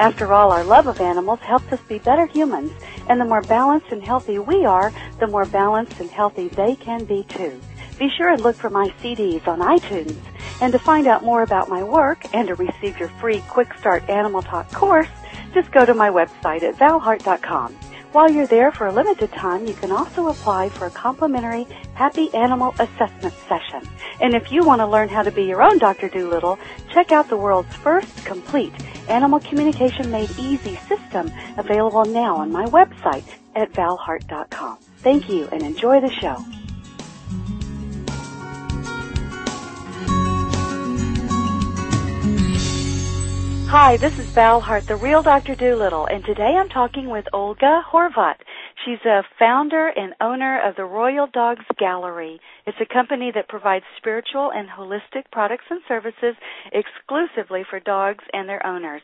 After all, our love of animals helps us be better humans, and the more balanced and healthy we are, the more balanced and healthy they can be too. Be sure and look for my CDs on iTunes. And to find out more about my work and to receive your free Quick Start Animal Talk course, just go to my website at valhart.com. While you're there for a limited time, you can also apply for a complimentary Happy Animal Assessment session. And if you want to learn how to be your own Dr. Dolittle, check out the world's first complete Animal Communication Made Easy system available now on my website at valhart.com. Thank you and enjoy the show. Hi, this is Val Hart, the real Dr. Doolittle, and today I'm talking with Olga Horvat. She's a founder and owner of the Royal Dogs Gallery. It's a company that provides spiritual and holistic products and services exclusively for dogs and their owners.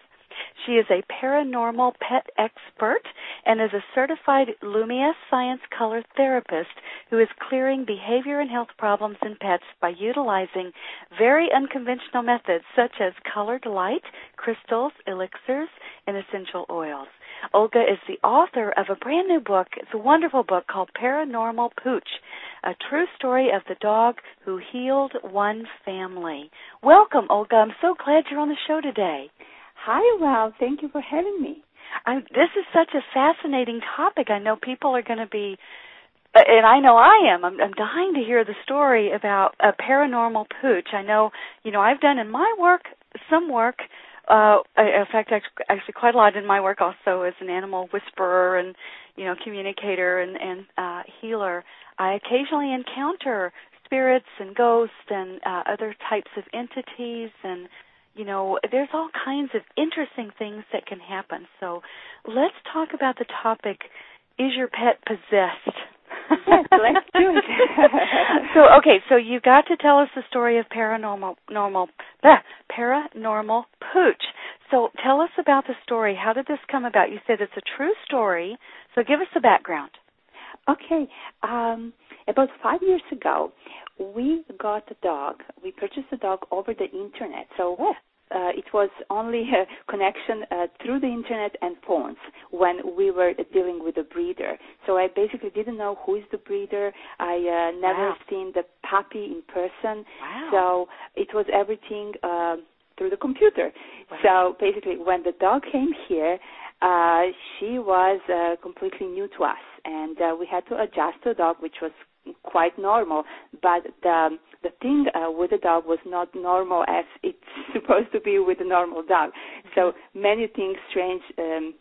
She is a paranormal pet expert and is a certified Lumia Science Color therapist who is clearing behavior and health problems in pets by utilizing very unconventional methods such as colored light, crystals, elixirs, and essential oils. Olga is the author of a brand new book. It's a wonderful book called Paranormal Pooch, a true story of the dog who healed one family. Welcome, Olga. I'm so glad you're on the show today. Hi, Val. Thank you for having me. I'm, this is such a fascinating topic. I know people are going to be, and I know I am. I'm, I'm dying to hear the story about a paranormal pooch. I know, you know, I've done in my work some work. Uh, in fact, actually, quite a lot in my work also as an animal whisperer and you know communicator and and uh, healer. I occasionally encounter spirits and ghosts and uh, other types of entities and you know, there's all kinds of interesting things that can happen. So let's talk about the topic is your pet possessed? yes, let's do it. so okay, so you got to tell us the story of paranormal normal paranormal pooch. So tell us about the story. How did this come about? You said it's a true story. So give us the background. Okay. Um, about five years ago, we got a dog. We purchased a dog over the internet. So oh uh, it was only a connection uh, through the internet and phones when we were dealing with a breeder. So I basically didn't know who is the breeder. I uh, never wow. seen the puppy in person. Wow. So it was everything uh, through the computer. Wow. So basically, when the dog came here, uh, she was uh, completely new to us, and uh, we had to adjust to the dog, which was quite normal. But the the thing uh, with the dog was not normal as it's supposed to be with a normal dog. So many things strange um,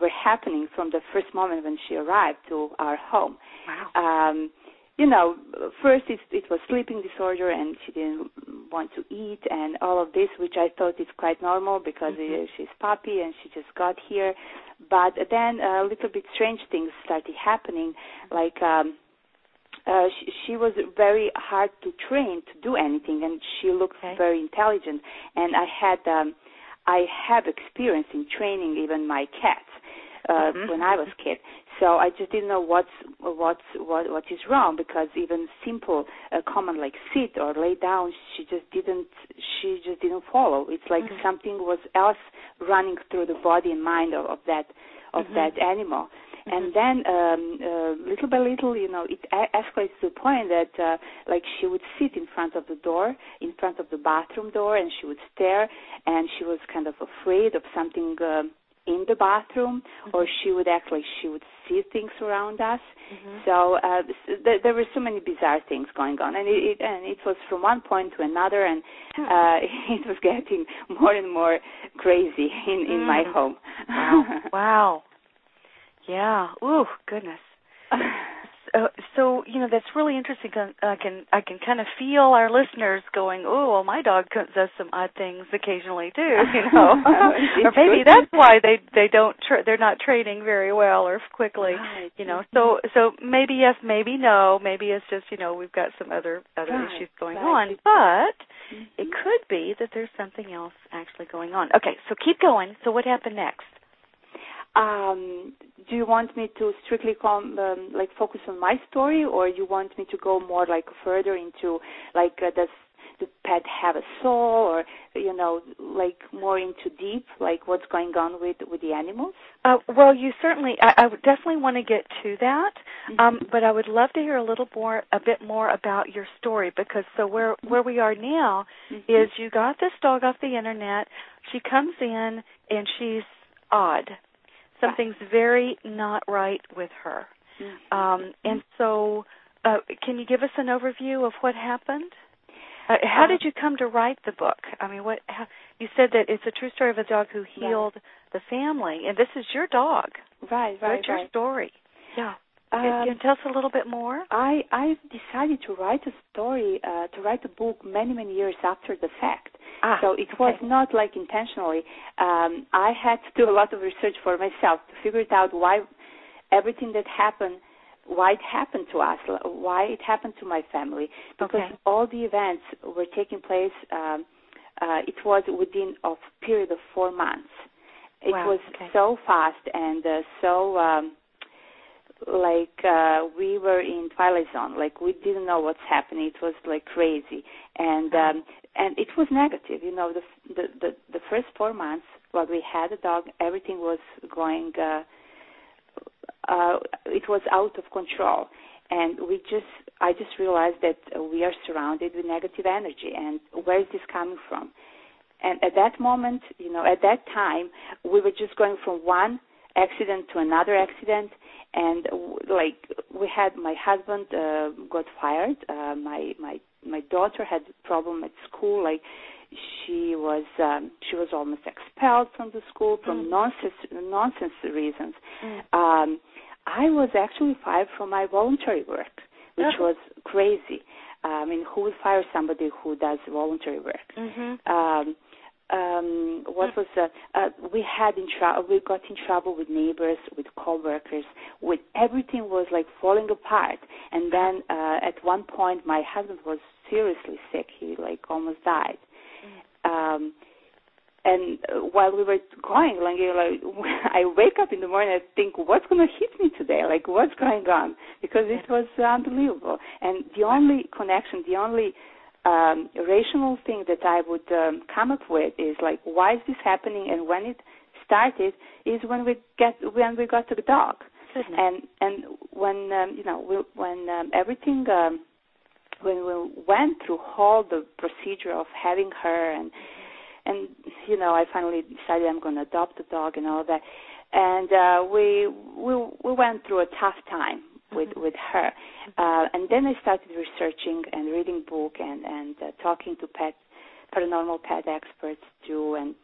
were happening from the first moment when she arrived to our home. Wow. Um, you know, first it, it was sleeping disorder and she didn't want to eat and all of this, which I thought is quite normal because mm-hmm. she's puppy and she just got here. But then a little bit strange things started happening, like um, uh, she, she was very hard to train to do anything, and she looked okay. very intelligent. And I had, um, I have experience in training even my cats uh, mm-hmm. when I was kid. So I just didn't know what's what's what what is wrong because even simple uh, command like sit or lay down, she just didn't she just didn't follow. It's like mm-hmm. something was else running through the body and mind of, of that of mm-hmm. that animal. Mm-hmm. And then, um, uh, little by little, you know, it escalates to the point that, uh, like, she would sit in front of the door, in front of the bathroom door, and she would stare, and she was kind of afraid of something. Uh, in the bathroom, mm-hmm. or she would act like she would see things around us. Mm-hmm. So uh, th- there were so many bizarre things going on, and it, it and it was from one point to another, and uh, it was getting more and more crazy in in mm. my home. Wow. wow. Yeah. Ooh, goodness. so, so you know that's really interesting. I can I can kind of feel our listeners going, oh, well, my dog does some odd things occasionally too, you know, or maybe that's why they they don't tra- they're not training very well or quickly, right. you know. So so maybe yes, maybe no, maybe it's just you know we've got some other other right. issues going right. on, but mm-hmm. it could be that there's something else actually going on. Okay, so keep going. So what happened next? Um, do you want me to strictly come, um, like focus on my story, or you want me to go more like further into like uh, does the pet have a soul, or you know, like more into deep, like what's going on with with the animals? Uh, well, you certainly, I, I would definitely want to get to that, mm-hmm. um, but I would love to hear a little more, a bit more about your story because so where where we are now mm-hmm. is you got this dog off the internet. She comes in and she's odd something's very not right with her. Mm-hmm. Um, and so, uh, can you give us an overview of what happened? Uh, how did you come to write the book? I mean, what how, you said that it's a true story of a dog who healed right. the family, and this is your dog. Right, right, What's your right. story? Yeah. Um, can you tell us a little bit more? I I decided to write a story, uh, to write a book many many years after the fact. Ah, so it was okay. not like intentionally. Um, I had to do a lot of research for myself to figure it out why everything that happened, why it happened to us, why it happened to my family, because okay. all the events were taking place. Um, uh, it was within a period of four months. It wow. was okay. so fast and uh, so. Um, like uh we were in twilight zone. Like we didn't know what's happening. It was like crazy. And um and it was negative you know the the the, the first four months while we had a dog everything was going uh uh it was out of control. And we just i just realized that we are surrounded with negative energy. And where is this coming from? And at that moment you know at that time we were just going from one accident to another accident and like we had my husband uh, got fired uh, my my my daughter had a problem at school like she was um, she was almost expelled from the school from mm. nonsense nonsense reasons mm. um i was actually fired from my voluntary work which oh. was crazy i mean who would fire somebody who does voluntary work mm-hmm. um um what was uh, uh we had in trouble we got in trouble with neighbors with coworkers with everything was like falling apart. And then uh at one point my husband was seriously sick. He like almost died. Um and while we were going like, you know, like i wake up in the morning and think what's going to hit me today? Like what's going on? Because it was unbelievable. And the only connection the only um, rational thing that I would um, come up with is like, why is this happening? And when it started is when we get when we got the dog, Goodness. and and when um, you know we, when um, everything um, when we went through all the procedure of having her and and you know I finally decided I'm going to adopt the dog and all that, and uh, we we we went through a tough time with with her. Uh, and then I started researching and reading book and and uh, talking to pet paranormal pet experts too, and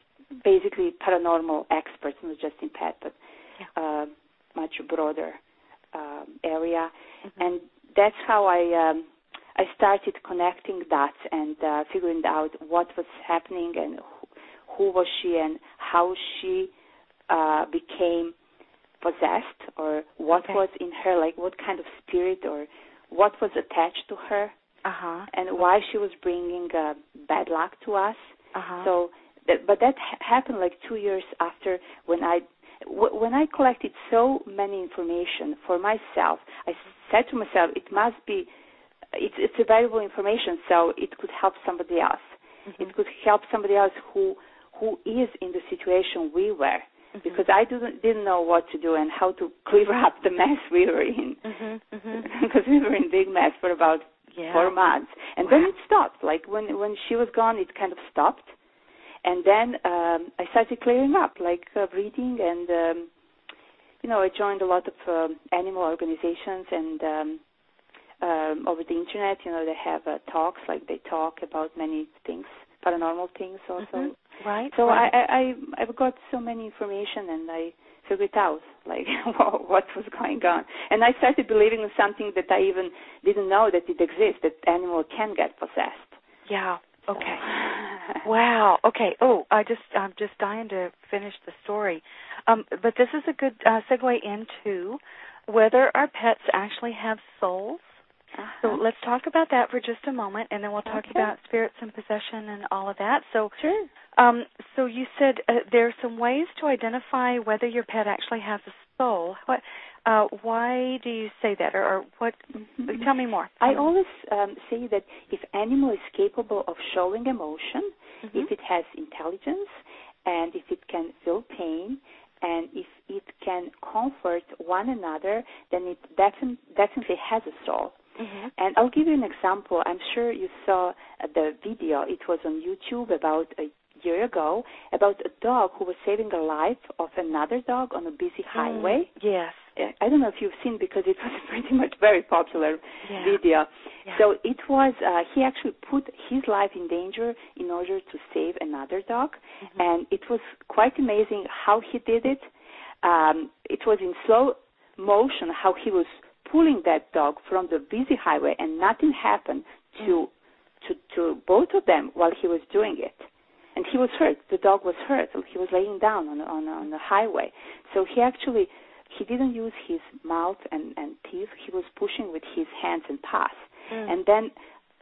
basically paranormal experts, not just in pet, but yeah. uh, much broader um, area. Mm-hmm. And that's how I um, I started connecting dots and uh, figuring out what was happening and who, who was she and how she uh, became possessed or what Okay. was in her like what kind of spirit or what was attached to her. Uh-huh. And why she was bringing uh, bad luck to us. Uh-huh. So that, but that ha- happened like 2 years after when I w- when I collected so many information for myself I said to myself it must be it's it's a valuable information so it could help somebody else. Mm-hmm. it could help somebody else who who is in the situation we were Mm-hmm. because I didn't didn't know what to do and how to clear up the mess we were in Mhm, mhm. because we were in big mess for about yeah. four months and then it stopped like when when she was gone it kind of stopped and then um I started clearing up like uh, reading and um you know I joined a lot of um, animal organizations and um um over the internet you know they have uh, talks like they talk about many things paranormal things also Mhm. Right. so right. I, I I've got so many information and I figure it out, like what was going on. And I started believing in something that I even didn't know that it exists, that animal can get possessed. Yeah. Okay. wow. Okay. Oh, I just I'm just dying to finish the story. Um, but this is a good uh, segue into whether our pets actually have souls. Uh-huh. So let's talk about that for just a moment, and then we'll talk Okay. about spirits and possession and all of that. So, Sure. um, so you said uh, there are some ways to identify whether your pet actually has a soul. What? Uh, why do you say that, or, or what? Mhm. Tell me more. I always um, say that if animal is capable of showing emotion, Mhm. if it has intelligence, and if it can feel pain, and if it can comfort one another, then it defin- definitely has a soul. Mhm. And I'll give you an example. I'm sure you saw the video. It was on YouTube about a year ago about a dog who was saving the life of another dog on a busy highway. Mm, yes. I don't know if you've seen because it was pretty much very popular Yeah. video. Yeah. So it was uh, he actually put his life in danger in order to save another dog, Mhm. and it was quite amazing how he did it. Um, it was in slow motion how he was pulling that dog from the busy highway, and nothing happened to to to both of them while he was doing it. And he was hurt. The dog was hurt. He was laying down on on on the highway. So he actually he didn't use his mouth and and teeth. He was pushing with his hands and paws. Mm. And then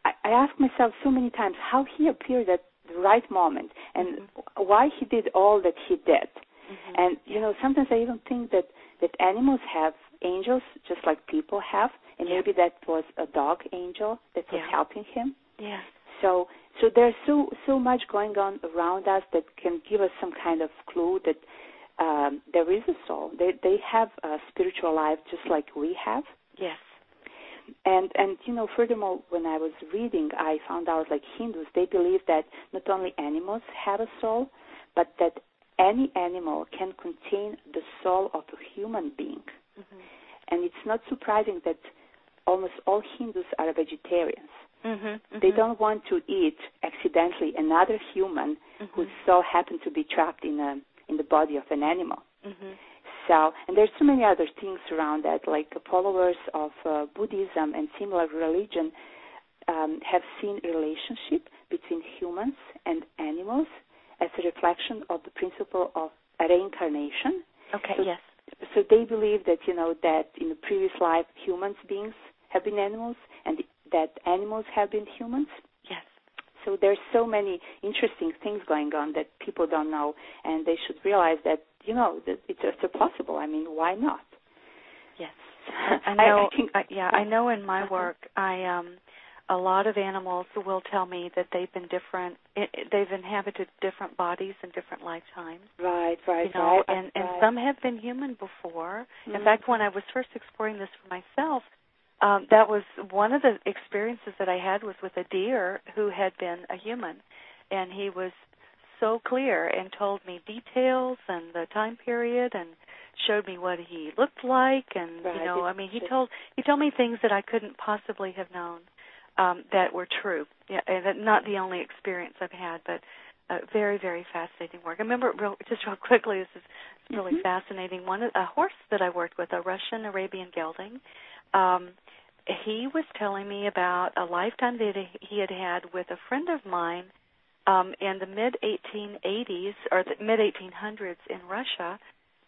I, I asked myself so many times how he appeared at the right moment and Mhm. why he did all that he did. Mhm. And you know, sometimes I even think that that animals have angels just like people have, and Yeah. maybe that was a dog angel that was Yeah. helping him. yeah. So so there's so so much going on around us that can give us some kind of clue that um, there is a soul. They they have a spiritual life just like we have. Yes. And and you know, furthermore, when I was reading, I found out like Hindus, they believe that not only animals have a soul, but that any animal can contain the soul of a human being. Mhm. And it's not surprising that almost all Hindus are vegetarians. Mhm. They mhm. don't want to eat accidentally another human Mhm. whose soul happened to be trapped in a in the body of an animal. Mhm. So, and there's so many other things around that, like the followers of uh, Buddhism and similar religion um, have seen relationship between humans and animals as a reflection of the principle of reincarnation. Okay. So- Yes. So they believe that you know that in the previous life humans beings have been animals and that animals have been humans. Yes. So there's so many interesting things going on that people don't know, and they should realize that you know that it's, it's possible. I mean, why not? Yes. I know. I think, I, yeah, I know. In my Uh-huh. work, I um, a lot of animals will tell me that they've been different. They've inhabited different bodies in different lifetimes. right, right, you know, right. and and right. some have been human before. In Mhm. fact, when I was first exploring this for myself, um, that was one of the experiences that I had was with a deer who had been a human, and he was so clear and told me details and the time period and showed me what he looked like and Right. you know I mean he told he told me things that I couldn't possibly have known um that were true. Yeah and that not the only experience I've had but uh, very very fascinating work. I remember real, just real quickly this is really Mhm. fascinating. One a horse that I worked with a Russian Arabian gelding um he was telling me about a lifetime that he had had with a friend of mine um, in the mid 1880s or the mid 1800s in Russia,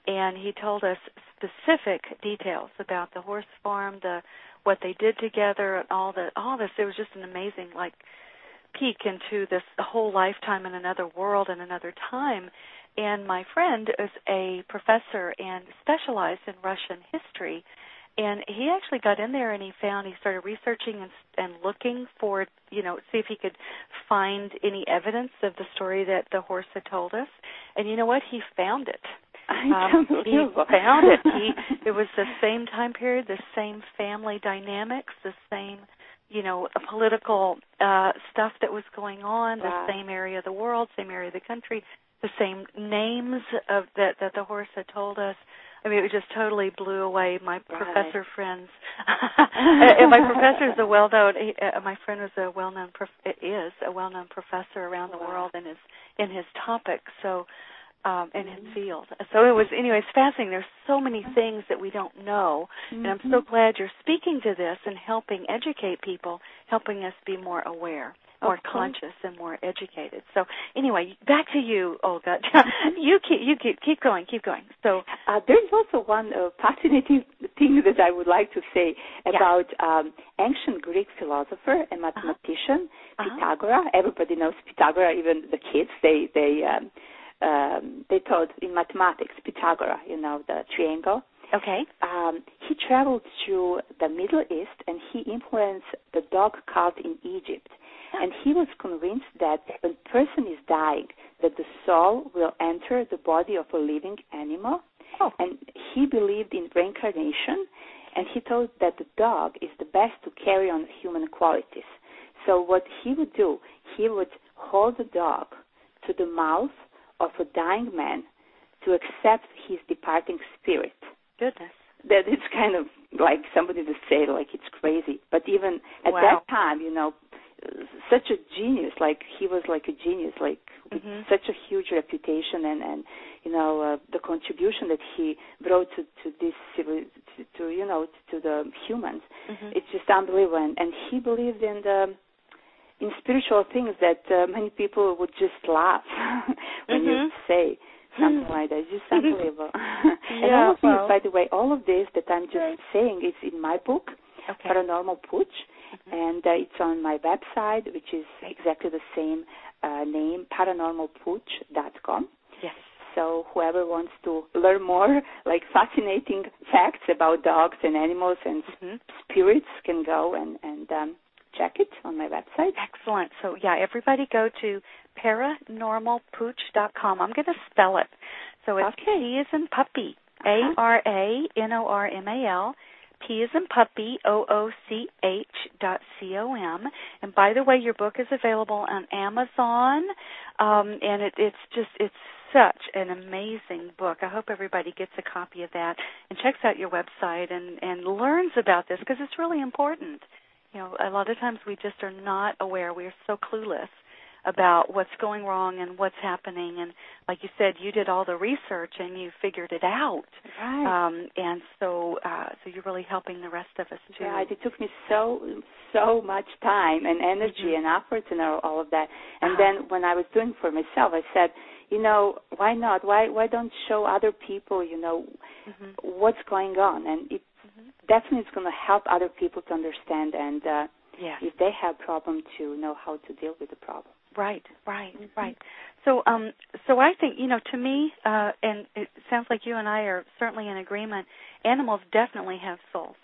and he told us specific details about the horse farm, the what they did together, and all the all this. It was just an amazing like peek into this whole lifetime in another world and another time. And my friend is a professor and specialized in Russian history and he actually got in there and he found he started researching and and looking for you know see if he could find any evidence of the story that the horse had told us and you know what he found it um, he found it he it was the same time period the same family dynamics the same you know political uh stuff that was going on Wow. the same area of the world same area of the country the same names of that that the horse had told us I mean, it just totally blew away my Right. professor friends. and my professor is a well-known. he- Uh, my friend was a well-known prof- is a well-known professor around the Wow. world in his in his topic. So, um, and had sealed. So it was, anyway, it's fascinating. There's so many things that we don't know, Mm-hmm. and I'm so glad you're speaking to this and helping educate people, helping us be more aware, more course. conscious, and more educated. So anyway, back to you, Olga. you keep, you keep, keep going, keep going. So Uh, there's also one uh, fascinating thing that I would like to say Yeah. about um, ancient Greek philosopher and mathematician Uh-huh. Pythagoras. Everybody knows Pythagoras, even the kids. They they um, um, they taught in mathematics Pythagoras. You know the triangle. okay, Um, he traveled through the Middle East and he influenced the dog cult in Egypt. And he was convinced that when a person is dying, that the soul will enter the body of a living animal. Oh. And he believed in reincarnation, and he thought that the dog is the best to carry on human qualities. So what he would do, he would hold the dog to the mouth of a dying man to accept his departing spirit goodness. that it's kind of like somebody to say like it's crazy but even at Wow. that time you know such a genius like he was like a genius like with Mhm. such a huge reputation and and you know uh, the contribution that he brought to to this civil to, to you know to the humans Mhm. it's just unbelievable and, and he believed in the in spiritual things that uh, many people would just laugh when you Mhm. say something like that. It's just unbelievable. and Yeah, all of well. this, by the way, all of this that I'm just Right. saying is in my book, Okay. Paranormal Pooch, Mhm. and uh, it's on my website, which is exactly the same uh, name, paranormalpooch.com. Yes. So whoever wants to learn more, like fascinating facts about dogs and animals and Mhm. spirits, can go and and um, check it on my website. Excellent. So yeah, everybody go to paranormalpooch.com. I'm going to spell it. So it's Okay. P is in puppy. Uh-huh. A R A N O R M A L. P is in puppy. O O C H dot C O M. And by the way, your book is available on Amazon, um, and it, it's just it's such an amazing book. I hope everybody gets a copy of that and checks out your website and and learns about this because it's really important. You know, a lot of times we just are not aware. We are so clueless about what's going wrong and what's happening. And like you said, you did all the research and you figured it out. Right. Um, and so, uh, so you're really helping the rest of us too. Right. It took me so so much time and energy Mhm. and effort and all, all of that. And Uh-huh. then when I was doing for myself, I said, you know, why not? Why why don't show other people, you know, Mhm. what's going on? And it Mhm. definitely is going to help other people to understand and uh, Yes. if they have problem to know how to deal with the problem. Right, right, Mhm. right. So, um, so I think you know, to me, uh, and it sounds like you and I are certainly in agreement. Animals definitely have souls.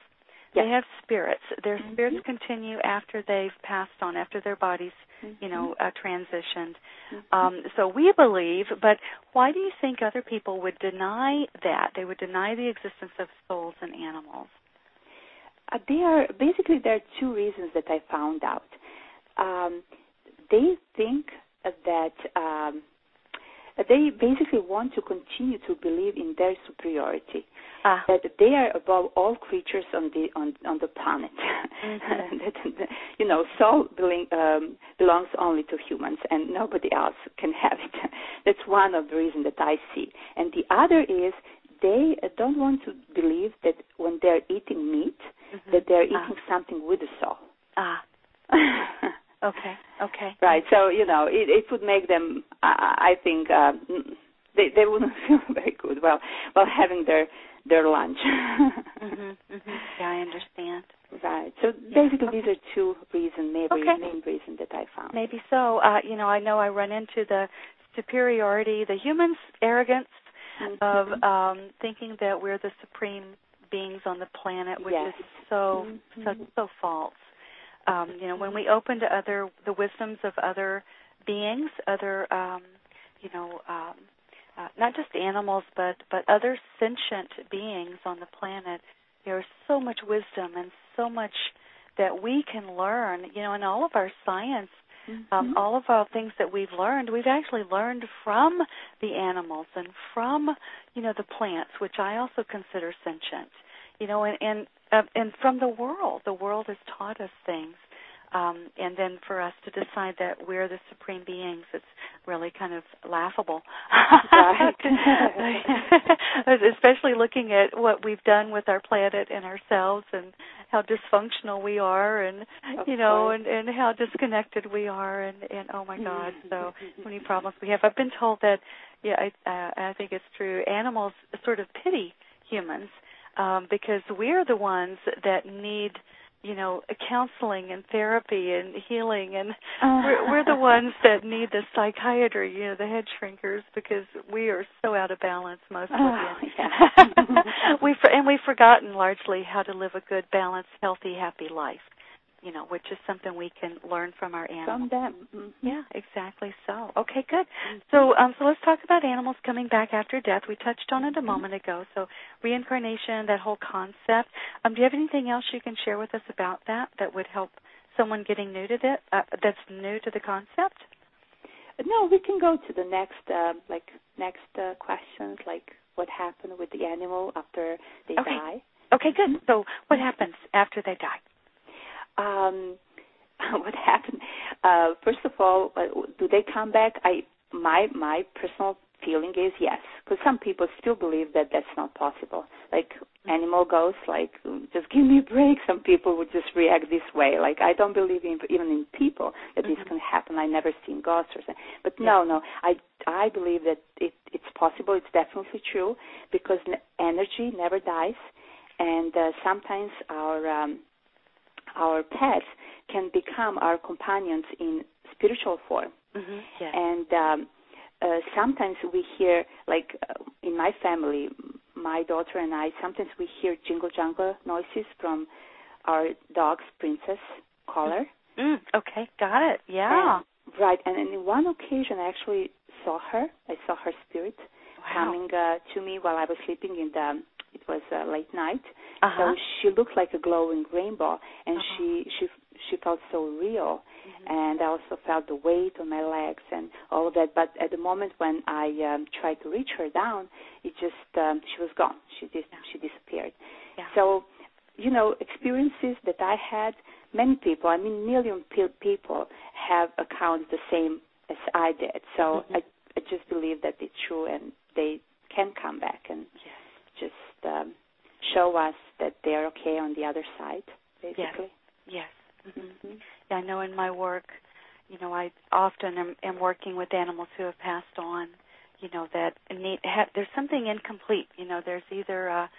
They have spirits. Their Mhm. spirits continue after they've passed on, after their bodies, you know, Mm-hmm. uh, transitioned. Mhm. Um, so we believe, but why do you think other people would deny that? They would deny the existence of souls in animals. Uh, there are basically there are two reasons that I found out. Um, they think that um, they basically want to continue to believe in their superiority, Ah, that they are above all creatures on the on on the planet. Mhm. that, you know, soul beling, um, belongs only to humans, and nobody else can have it. That's one of the reasons that I see. And the other is they don't want to believe that when they're eating meat, mhm. that they're Ah. eating something with a soul. ah, okay, okay. right. So you know, it, it would make them. I, I think uh, they they wouldn't feel very good Well, while having their their lunch. Mhm, mhm. Yeah, I understand. Right. So Yeah, basically, okay. these are two reasons, maybe Okay. main reason that I found. Maybe so. Uh, you know, I know I run into the superiority, the human's arrogance of Mhm. um thinking that we're the supreme beings on the planet, which Yes. is so so Mhm. so false. Um, you know, when we open to other the wisdoms of other beings, other um, you know, um, uh, not just animals, but but other sentient beings on the planet, there's so much wisdom and so much that we can learn. You know, in all of our science, um, Mhm. all of our things that we've learned, we've actually learned from the animals and from, you know, the plants, which I also consider sentient. You know, and and uh, and from the world, the world has taught us things. um, and then for us to decide that we're the supreme beings, it's really kind of laughable. Especially looking at what we've done with our planet and ourselves, and how dysfunctional we are, and of you know, course. and and how disconnected we are, and and oh my God, so many problems we have. I've been told that, yeah, I uh, I think it's true. Animals sort of pity humans um, because we're the ones that need you know counseling and therapy and healing and we're, we're the ones that need the psychiatry you know the head shrinkers because we are so out of balance most Oh, women yeah. we've and we've forgotten largely how to live a good balanced healthy happy life you know which is something we can learn from our animals From them. Mhm. yeah, exactly so. Okay, good. So, um, so let's talk about animals coming back after death. We touched on it a moment ago. So, reincarnation, that whole concept. Um, do you have anything else you can share with us about that that would help someone getting new to it? Uh, that's new to the concept. No, we can go to the next, uh, like next uh, questions, like what happened with the animal after they Okay. die. Okay, good. So, what happens after they die? Um, what happened? Uh, first of all, uh, do they come back? I my my personal feeling is yes, because some people still believe that that's not possible. Like animal ghosts, like just give me a break. Some people would just react this way. Like I don't believe in, even in people that this Mhm. can happen. I never seen ghosts or something. But no, no, I I believe that it, it's possible. It's definitely true because energy never dies, and uh, sometimes our um, our pets can become our companions in spiritual form Mm-hmm. Yes. and um uh, sometimes we hear like uh, in my family my daughter and i sometimes we hear jingle jangle noises from our dog's princess collar Mm, okay, got it. Yeah. and, right and in one occasion i actually saw her i saw her spirit wow. coming uh, to me while i was sleeping in the it was uh, late night Uh-huh. so she looked like a glowing rainbow and Uh-huh. she she she felt so real Mhm. and I also felt the weight on my legs and all of that. But at the moment when I um, tried to reach her down, it just um, she was gone. She dis- Yeah. she disappeared. Yeah. So, you know, experiences that I had, many people, I mean, million pe- people have accounts the same as I did. So Mhm. I I just believe that it's true and they can come back and Yes. just um, show us that they're okay on the other side, basically. Yes. Mhm. hmm Yeah, I know in my work, you know, I often am, am working with animals who have passed on. You know that need ha, there's something incomplete. You know, there's either a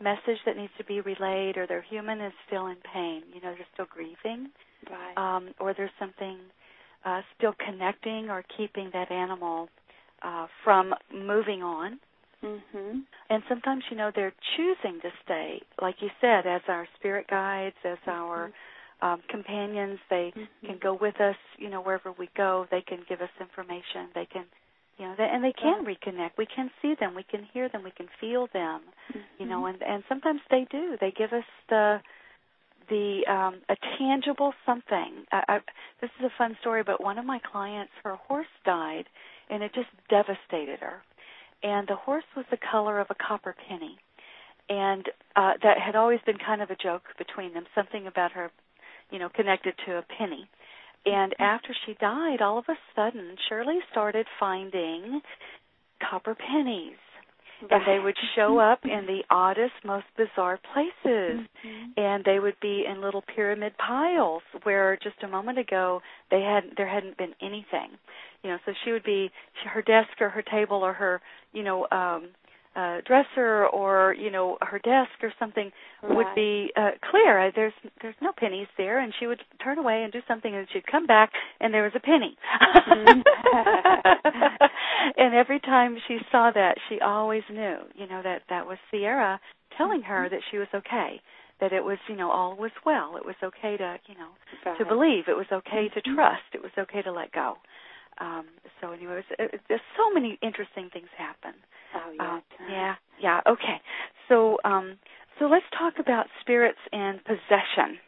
message that needs to be relayed, or their human is still in pain. You know, they're still grieving, Right. um, or there's something uh, still connecting or keeping that animal uh, from moving on. Hmm And sometimes, you know, they're choosing to stay, like you said, as our spirit guides, as our um, companions. They Mhm. can go with us, you know, wherever we go. They can give us information. They can, you know, they, and they can reconnect. We can see them. We can hear them. We can feel them. You know, and and sometimes they do. They give us the the um a tangible something. I, I, this is a fun story, but one of my clients, her horse died, and it just devastated her. And the horse was the color of a copper penny, and uh that had always been kind of a joke between them. Something about her, you know, connected to a penny. And after she died, all of a sudden, Shirley started finding copper pennies and they would show up in the oddest, most bizarre places. And they would be in little pyramid piles where just a moment ago they had there hadn't been anything. You know, so she would be her desk or her table or her, you know, um uh dresser or, you know, her desk or something would be uh clear. Uh, There's there's no pennies there and she would turn away and do something and she'd come back and there was a penny. and every time she saw that, she always knew, you know, that that was Sierra telling her that she was okay, that it was, you know, all was well. It was okay to, you know, to believe. It was okay to Mhm. trust. It was okay to let go. Um, so anyway, it was, it, there's so many interesting things happen. Oh yeah. Uh, yeah, yeah. Okay. So, um, so let's talk about spirits and possession.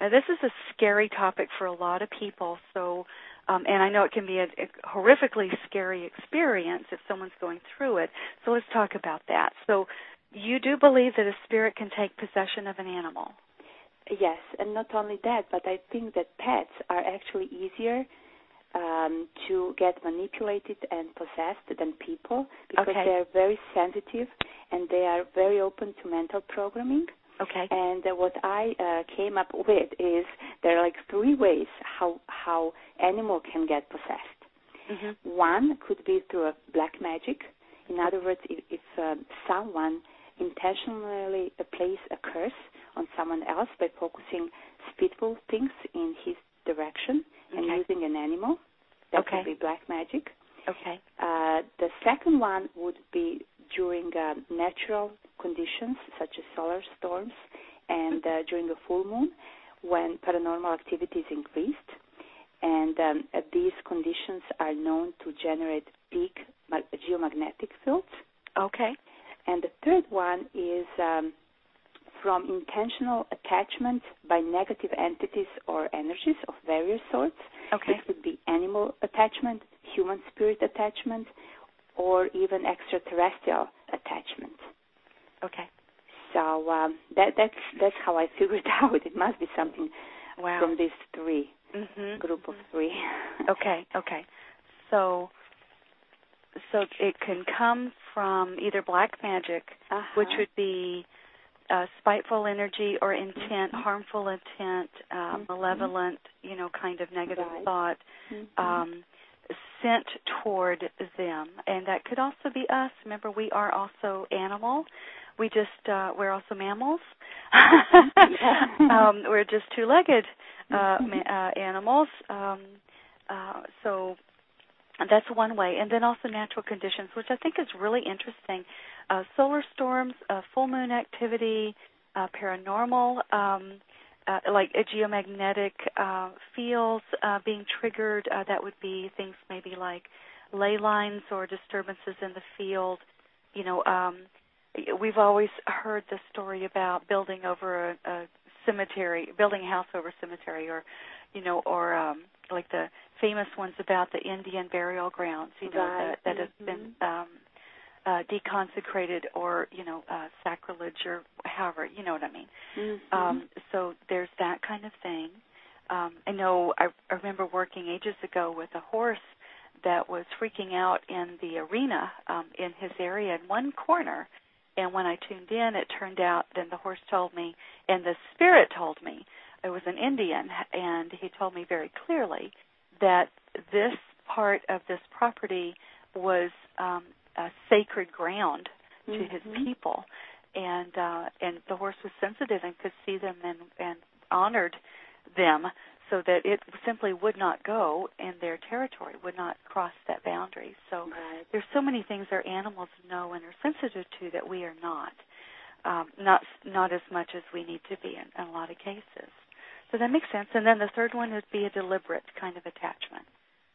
Now, this is a scary topic for a lot of people. So, um, and I know it can be a, a horrifically scary experience if someone's going through it. So, let's talk about that. So, you do believe that a spirit can take possession of an animal? Yes, and not only that, but I think that pets are actually easier um, to get manipulated and possessed than people because Okay. they are very sensitive and they are very open to mental programming. Okay. And uh, what I uh, came up with is there are like three ways how how animal can get possessed. Mhm. One could be through a black magic. In other words, if, if um, someone intentionally uh, plays a curse on someone else by focusing spiteful things in his direction and Okay. using an animal, that Okay. would be black magic. Okay. Uh, the second one would be during um, natural conditions such as solar storms and uh, during a full moon when paranormal activity is increased. And um, uh, these conditions are known to generate big geomagnetic fields. Okay. And the third one is um, from intentional attachment by negative entities or energies of various sorts. Okay. It could be animal attachment, human spirit attachment, or even extraterrestrial attachment. Okay. So um, that, that's that's how I figured out. It must be something Wow. from these three Mhm. group of three. Okay. Okay. So so it can come from either black magic, Uh-huh. which would be uh, spiteful energy or intent, Mhm. harmful intent, uh, Mhm. malevolent, you know, kind of negative Right. thought Mhm. um, sent toward them, and that could also be us. Remember, we are also animal. We just uh, we're also mammals. Um, we're just two-legged uh, ma- uh, animals. Um, uh, so that's one way, and then also natural conditions, which I think is really interesting. Uh, solar storms, uh, full moon activity, uh, paranormal, um, uh, like uh, geomagnetic uh, fields uh, being triggered. Uh, that would be things maybe like ley lines or disturbances in the field. You know, um, we've always heard the story about building over a, a cemetery, building a house over a cemetery, or you know, or um, like the famous ones about the Indian burial grounds. You know, Right. that that have been um, uh, deconsecrated or you know uh, sacrilege or however. You know what I mean. Mhm. Um, so there's that kind of thing. Um, I know I, I remember working ages ago with a horse that was freaking out in the arena um, in his area in one corner. And when I tuned in, it turned out then the horse told me, and the spirit told me, it was an Indian, and he told me very clearly that this part of this property was um, a sacred ground to his Mhm. people and uh and the horse was sensitive and could see them and and honored them so that it simply would not go in their territory would not cross that boundary so Right. there's so many things our animals know and are sensitive to that we are not um not not as much as we need to be in, in a lot of cases so that makes sense and then the third one would be a deliberate kind of attachment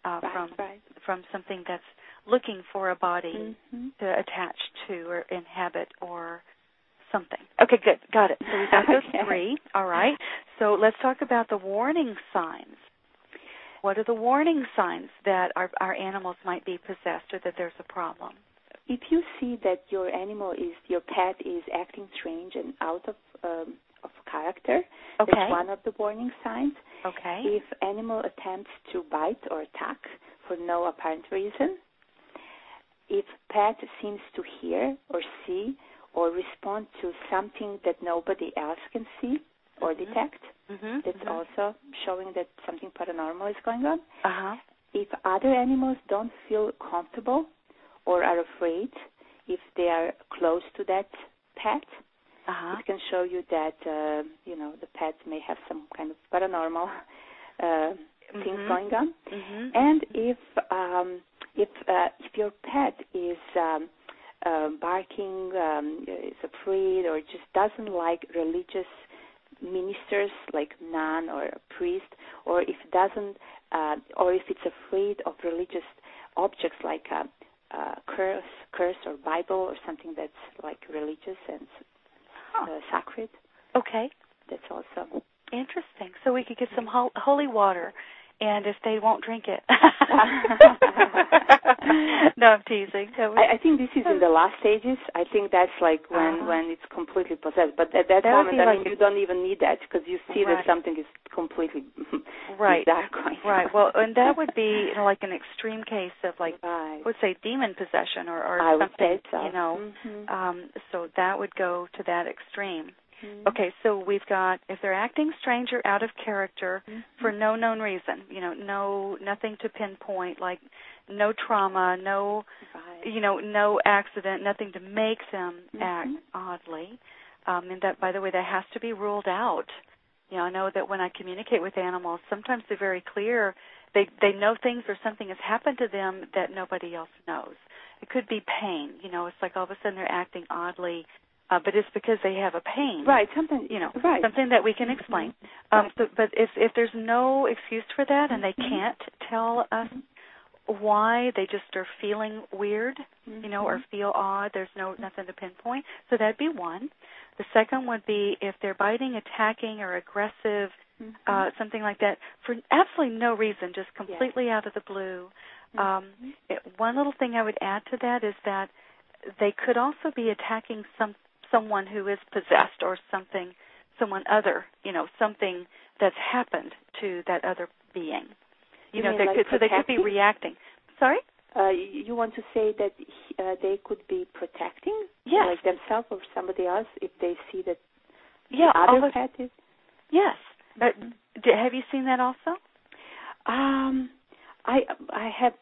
uh Right, from right. from something that's looking for a body Mhm. to attach to or inhabit or something. Okay, good. Got it. So we've got those Okay. three. All right. So let's talk about the warning signs. What are the warning signs that our, our animals might be possessed or that there's a problem? If you see that your animal is your pet is acting strange and out of um, of character, Okay. that's one of the warning signs. Okay. If animal attempts to bite or attack for no apparent reason, if pet seems to hear or see or respond to something that nobody else can see or Mhm. detect, Mm-hmm. that's also showing that something paranormal is going on. Uh huh. If other animals don't feel comfortable or are afraid, if they are close to that pet, Uh huh. it can show you that uh, you know the pet may have some kind of paranormal uh, things Mhm. going on. Mm-hmm. And if um, if uh, if your pet is um, uh, barking, um, is afraid, or just doesn't like religious ministers like nun or a priest, or if it doesn't, uh, or if it's afraid of religious objects like a, a curse, curse or Bible or something that's like religious and Huh. uh, sacred, Okay. that's also Interesting. So we could get some ho- holy water, and if they won't drink it, no, I'm teasing. Was, I, I think this is in the last stages. I think that's like when uh-huh. when it's completely possessed. But at that, that moment, I like mean, you don't even need that because you see right. that something is completely right. dark. Right. Well, and that would be you know, like an extreme case of like right. I would say demon possession or, or I something. so. You know. Mm-hmm. Um, so that would go to that extreme. Mm-hmm. Okay, so we've got if they're acting strange or out of character mm-hmm. for no known reason, you know, no nothing to pinpoint, like no trauma, no right. you know, no accident, nothing to make them Mm-hmm. act oddly. Um, and that by the way that has to be ruled out. You know, I know that when I communicate with animals, sometimes they're very clear. They they know things or something has happened to them that nobody else knows. It could be pain. You know, it's like all of a sudden they're acting oddly uh, but it's because they have a pain. Right, something You know, right. something that we can explain. Um, so, but if if there's no excuse for that and they Mm-hmm. can't tell us why, they just are feeling weird, you know, or Mm-hmm. feel odd. There's no nothing to pinpoint. So that'd be one. The second would be if they're biting, attacking, or aggressive, Mm-hmm. uh, something like that, for absolutely no reason, just completely out of the blue. Mm-hmm. Um, it, one little thing I would add to that is that they could also be attacking some someone who is possessed or something someone other you know something that's happened to that other being. You, You know they like could so they could be reacting. Sorry? Uh, you want to say that uh, they could be protecting, Yes. like themselves or somebody else, if they see that yeah the other pet is? yes. Uh, Mm-hmm. d- have you seen that also? Um, I I have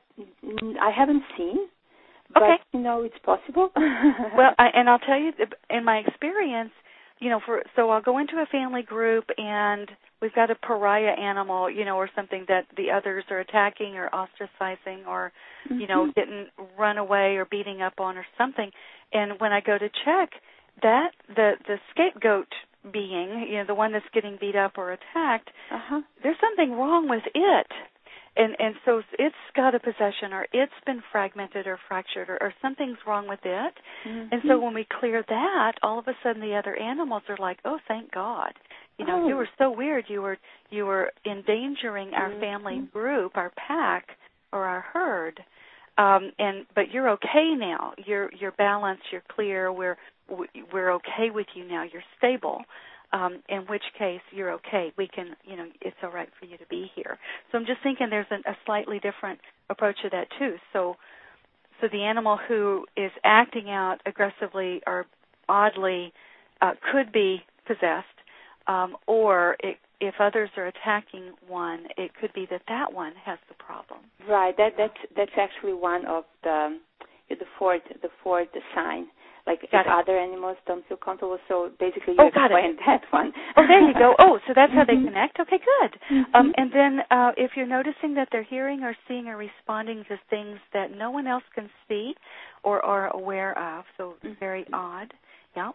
I haven't seen, but Okay. you know it's possible. well I, and i'll tell you in my experience you know for so i'll go into a family group and we've got a pariah animal you know or something that the others are attacking or ostracizing or you know Mhm. getting run away or beating up on or something and when i go to check that the the scapegoat being you know the one that's getting beat up or attacked uh-huh. there's something wrong with it and and so it's got a possession or it's been fragmented or fractured or, or something's wrong with it. And so Mhm. when we clear that all of a sudden the other animals are like oh thank god. You know you Oh. were so weird. You were you were endangering our family Mhm. group our pack or our herd. Um and but you're okay now. You're you're balanced you're clear. We're we- we're okay with you now. You're stable um in which case you're okay we can you know it's all right for you to be here so i'm just thinking there's an, a slightly different approach to that too so so the animal who is acting out aggressively or oddly uh, could be possessed um or it, if others are attacking one it could be that that one has the problem Right. That that's that's actually one of the the fourth the fourth sign. Like Got if it. other animals don't feel comfortable, so basically you Oh, explained that one. Oh, there you go. Oh, so that's how they Mhm. connect. Okay, good. Um, and then uh, if you're noticing that they're hearing or seeing or responding to things that no one else can see or are aware of, so Mhm. very odd. Yeah.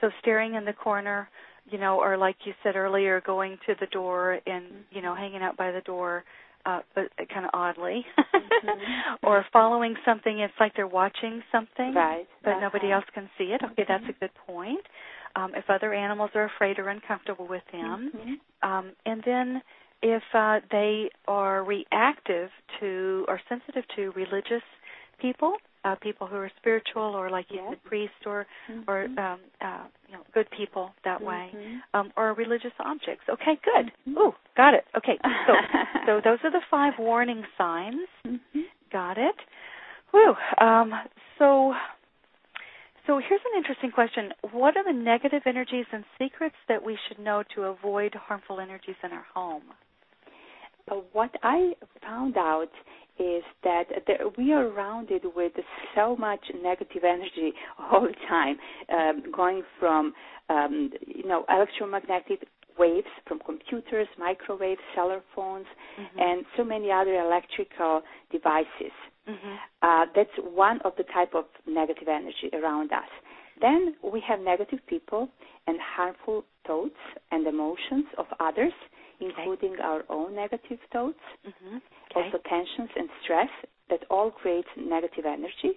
So staring in the corner, you know, or like you said earlier, going to the door and you know hanging out by the door. Uh, but kind of oddly, Mhm. or following something. It's like they're watching something, Right. but nobody Uh-huh. else can see it. Okay, that's a good point. Um, if other animals are afraid or uncomfortable with them, Mhm. um, and then if uh, they are reactive to or sensitive to religious people, uh, people who are spiritual or like you Yes. said, priests or or Mhm. um, uh, you know good people that way, Mhm. um, or religious objects. Okay, good. Mhm. Ooh, got it. Okay, so so those are the five warning signs. Mhm. Got it. Whew. Um, so, so here's an interesting question. What are the negative energies and secrets that we should know to avoid harmful energies in our home? Uh, what I found out is that there, we are surrounded with so much negative energy all the time, um, going from um, you know electromagnetic waves from computers, microwaves, cellular phones, Mm-hmm. and so many other electrical devices. hmm Uh, that's one of the type of negative energy around us. Then we have negative people and harmful thoughts and emotions of others, including our own negative thoughts, hmm also tensions and stress that all creates negative energy.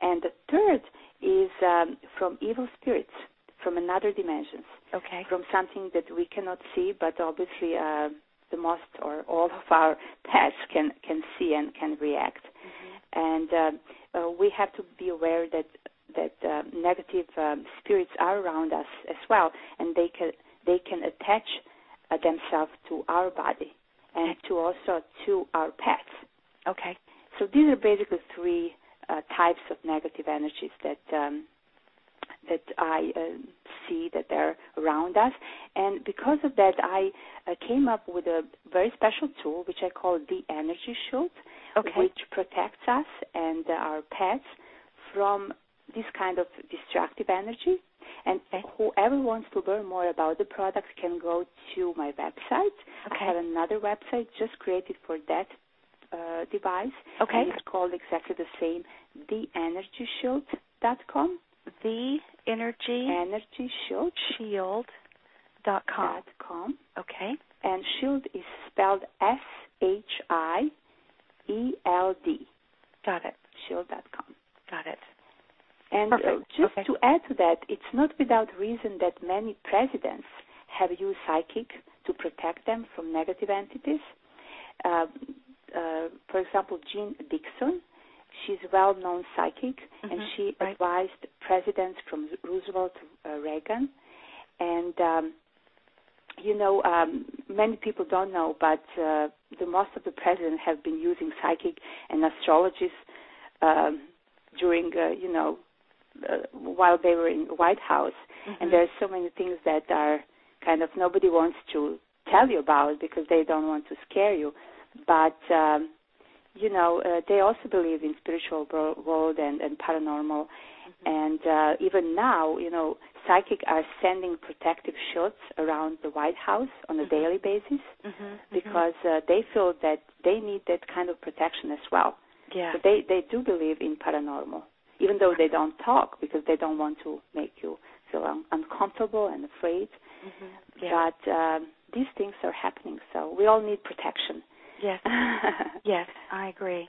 And the third is um, from evil spirits, from another dimensions, Okay. from something that we cannot see, but obviously uh, the most or all of our pets can can see and can react. and uh, uh, we have to be aware that that uh, negative um, spirits are around us as well, and they can they can attach uh, themselves to our body and to also to our pets. Okay. So these are basically three uh, types of negative energies that um, that I uh, see that they're around us, and because of that, I uh, came up with a very special tool which I call the Energy Shield, okay. which protects us and uh, our pets from this kind of destructive energy. And whoever wants to learn more about the product can go to my website. Okay. I have another website just created for that uh, device. Okay. And it's called exactly the same, theenergyshield.com. The energy Energy Shield. shield dot com. Dot com. Okay. And shield is spelled S H I E L D. Got it. Shield.com. Got it. And uh, just Okay. to add to that, it's not without reason that many presidents have used psychic to protect them from negative entities. Uh, uh, for example, Jeane Dixon, she's a well-known psychic, and Mhm, she right. advised presidents from Roosevelt to uh, Reagan. And um, you know, um, many people don't know, but uh, the most of the presidents have been using psychic and astrologists um, during, uh, you know, uh, while they were in the White House. Mhm. And there's so many things that are kind of nobody wants to tell you about because they don't want to scare you. But um, you know, uh, they also believe in spiritual world and, and paranormal. And uh, even now, you know, psychic are sending protective shields around the White House on a Mhm. daily basis Mhm. because uh, they feel that they need that kind of protection as well. Yeah. So they they do believe in paranormal, even though they don't talk because they don't want to make you feel un- uncomfortable and afraid. Mhm. Yeah. But um, these things are happening, so we all need protection. yes. Yes, I agree.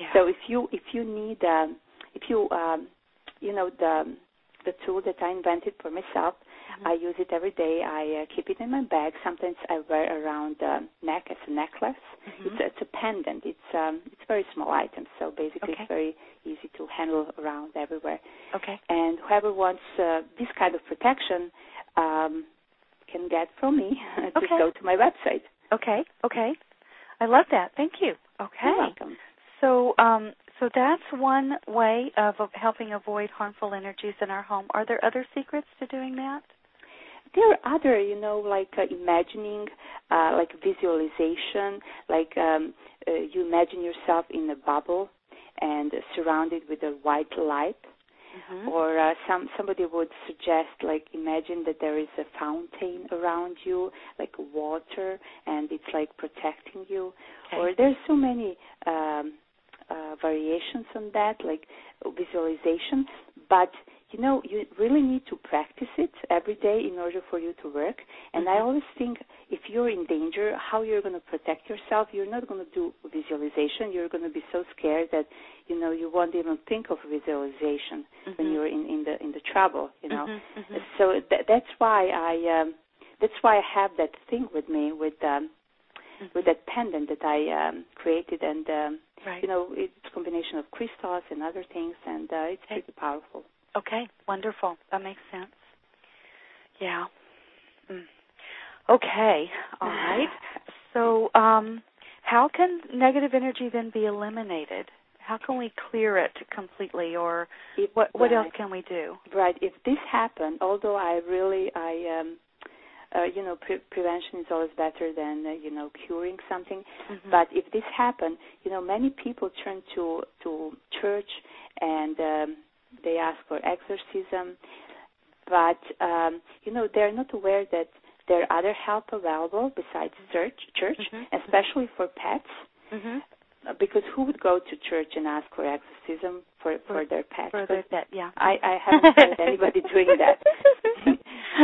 Yeah. So if you if you need um, if you um, you know the the tool that I invented for myself, Mhm. I use it every day. I uh, keep it in my bag. Sometimes I wear around the neck as a necklace. Mhm. It's it's a pendant. It's um it's a very small item, so basically Okay. it's very easy to handle around everywhere. okay. And whoever wants uh, this kind of protection um, can get from me. Just Okay. go to my website. Okay. Okay. I love that. Thank you. Okay. You're welcome. So, um, so that's one way of helping avoid harmful energies in our home. Are there other secrets to doing that? There are other, you know, like uh, imagining, uh, like visualization, like um, uh, you imagine yourself in a bubble and surrounded with a white light. Mm-hmm. Or uh, some somebody would suggest, like, imagine that there is a fountain around you, like water, and it's like protecting you. Okay. Or there's so many um, uh, variations on that, like visualization. But you know, you really need to practice it every day in order for you to work. And I Mhm. always think if you're in danger, how you're going to protect yourself, you're not going to do visualization. You're going to be so scared that you know you won't even think of visualization when Mhm. you're in, in the in the trouble. You know, Mhm, mhm. so th- that's why I um, that's why I have that thing with me with um, Mhm. with that pendant that I um, created, and um, right. you know it's a combination of crystals and other things, and uh, it's pretty powerful. Okay, wonderful. That makes sense. Yeah. Mm. Okay. All right. So, um, how can negative energy then be eliminated? How can we clear it completely, or If- what? What else can we do? Right. If this happened, although I really, I, um, uh, you know, pre- prevention is always better than uh, you know curing something. Mhm. But if this happened, you know, many people turn to to church and um, they ask for exorcism, but um, you know they're not aware that there are other help available besides church, church, Mhm. especially for pets. Mhm. Uh, Because who would go to church and ask for exorcism for for, For- their pet? For Because the, that, yeah. I, I haven't heard anybody doing that.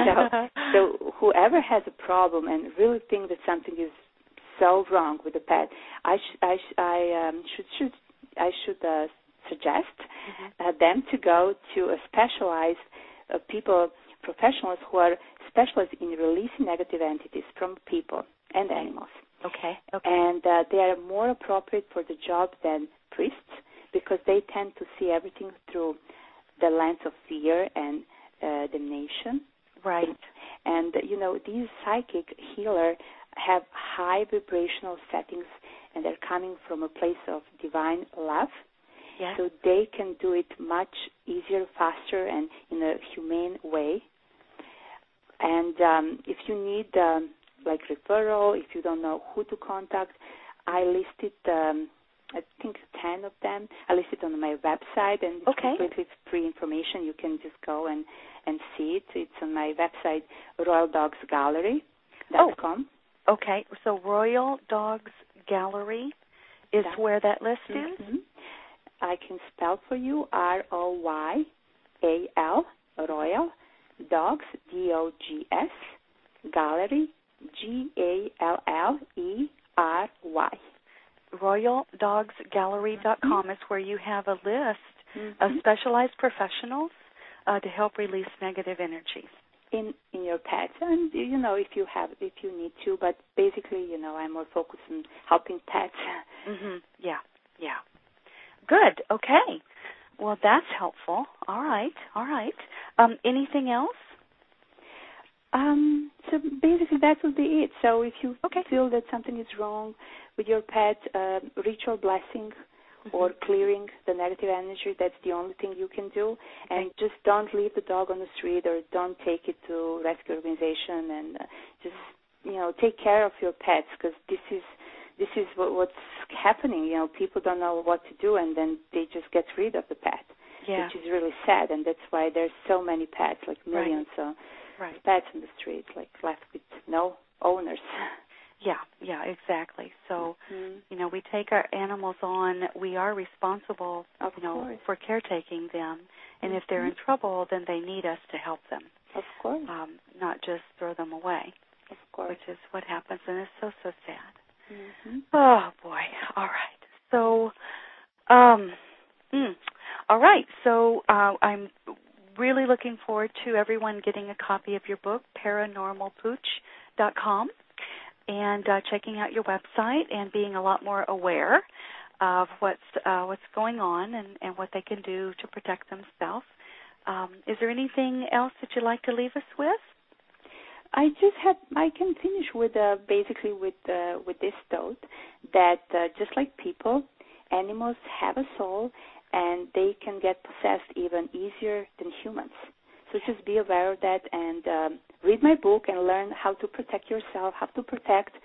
so, so whoever has a problem and really think that something is so wrong with the pet, I sh- I sh- I um, should should I should uh, suggest Mhm. uh, them to go to a specialized uh, people professionals who are specialized in releasing negative entities from people and animals Okay. Okay. and uh, they are more appropriate for the job than priests because they tend to see everything through the lens of fear and uh, damnation. Right. And you know, these psychic healer have high vibrational settings, and they're coming from a place of divine love. Yes. So they can do it much easier, faster, and in a humane way. And um, if you need um, like referral, if you don't know who to contact, I listed um, I think ten of them. I listed on my website, and it's Okay. completely free information. You can just go and and see it. It's on my website, royaldogsgallery.com. Okay. So Royal Dogs Gallery is where that list is. Mhm. I can spell for you R O Y A L Royal Dogs D O G S Gallery G A L L E R Y. RoyalDogsGallery.com is where you have a list of Mhm. specialized professionals uh, to help release negative energies. in in your pets and you know if you have if you need to but basically you know i'm more focused on helping pets hmm Yeah, yeah. Good. Okay. Well, that's helpful. All right. All right. Um, anything else? um so basically that would be it so if you Okay. feel that something is wrong with your pet uh, ritual blessing or clearing the negative energy that's the only thing you can do and Okay. just don't leave the dog on the street or don't take it to rescue organization and uh, just you know take care of your pets because this is this is what, what's happening you know people don't know what to do and then they just get rid of the pet Yeah. which is really sad and that's why there's so many pets like Right. millions of Right. pets in the street like left with no owners Yeah. Yeah. Exactly. So. mm. you know, we take our animals on, we are responsible, Of you know, course. for caretaking them. And if they're in trouble, then they need us to help them, of course um, not just throw them away, of course which is what happens, and it's so so sad. Hmm Oh boy! All right. So, um, mm, all right. So uh, I'm really looking forward to everyone getting a copy of your book, ParanormalPooch.com, and uh, checking out your website and being a lot more aware of what's uh, what's going on and, and what they can do to protect themselves. Um, is there anything else that you'd like to leave us with? I just had I can finish with uh, basically with uh, with this thought that uh, just like people, animals have a soul and they can get possessed even easier than humans. So just be aware of that and um, read my book and learn how to protect yourself, how to protect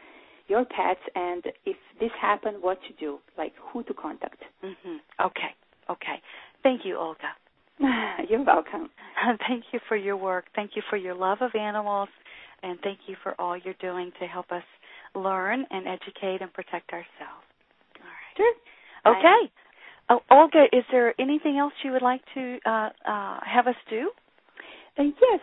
your pets, and if this happens, what to do, like who to contact. Mm-hmm. Okay. Okay. Thank you, Olga. You're welcome. thank you for your work. Thank you for your love of animals. And thank you for all you're doing to help us learn and educate and protect ourselves. All right. Sure. Okay. Oh, Olga, is there anything else you would like to uh, uh, have us do? Uh, yes,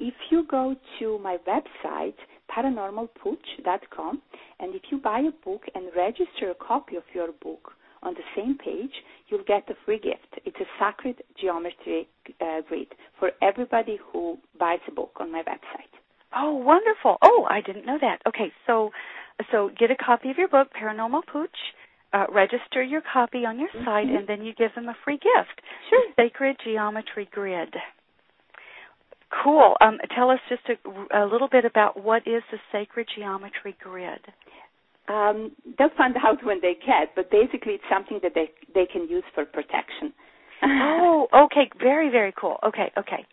if you go to my website, paranormalpooch.com, and if you buy a book and register a copy of your book on the same page, you'll get a free gift. It's a sacred geometry uh, grid for everybody who buys a book on my website. Oh, wonderful. Oh, I didn't know that. Okay, so so get a copy of your book, Paranormal Pooch. Uh, register your copy on your site, Mhm. and then you give them a free gift. Sure. Sacred Geometry Grid. Cool. Um, tell us just a, a little bit about what is the Sacred Geometry Grid. Um, they'll find out when they get, but basically it's something that they they can use for protection. oh, okay. Very, very cool. Okay, okay.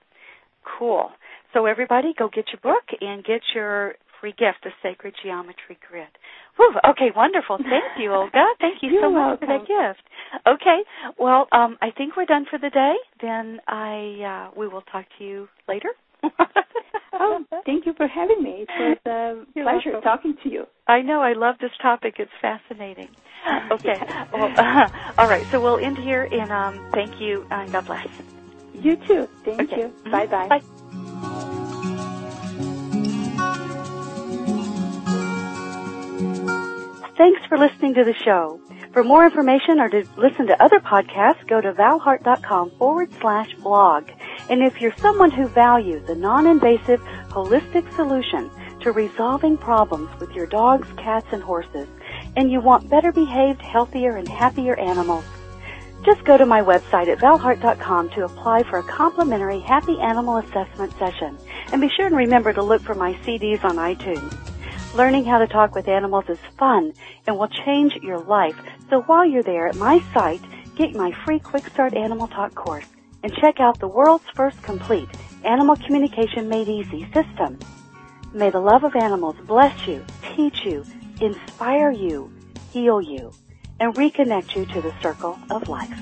Cool. So everybody go get your book and get your free gift, the Sacred Geometry Grid. Whew, okay, wonderful. Thank you, Olga. Thank you so much for that gift. Okay. Well, um, I think we're done for the day. Then I uh, we will talk to you later. oh, thank you for having me. It was a You're pleasure welcome. talking to you. I know. I love this topic. It's fascinating. Okay. Yeah. Well, all right. So we'll end here, and um, thank you, and God bless. You too. Thank Okay. you. Mhm. Bye bye. Bye. Thanks for listening to the show. For more information or to listen to other podcasts, go to valheart.com forward slash blog. And if you're someone who values a non-invasive, holistic solution to resolving problems with your dogs, cats, and horses, and you want better behaved, healthier, and happier animals, Just go to my website at valheart.com to apply for a complimentary happy animal assessment session. And be sure and remember to look for my CDs on iTunes. Learning how to talk with animals is fun and will change your life. So while you're there at my site, get my free Quick Start Animal Talk course and check out the world's first complete Animal Communication Made Easy system. May the love of animals bless you, teach you, inspire you, heal you, and reconnect you to the circle of life.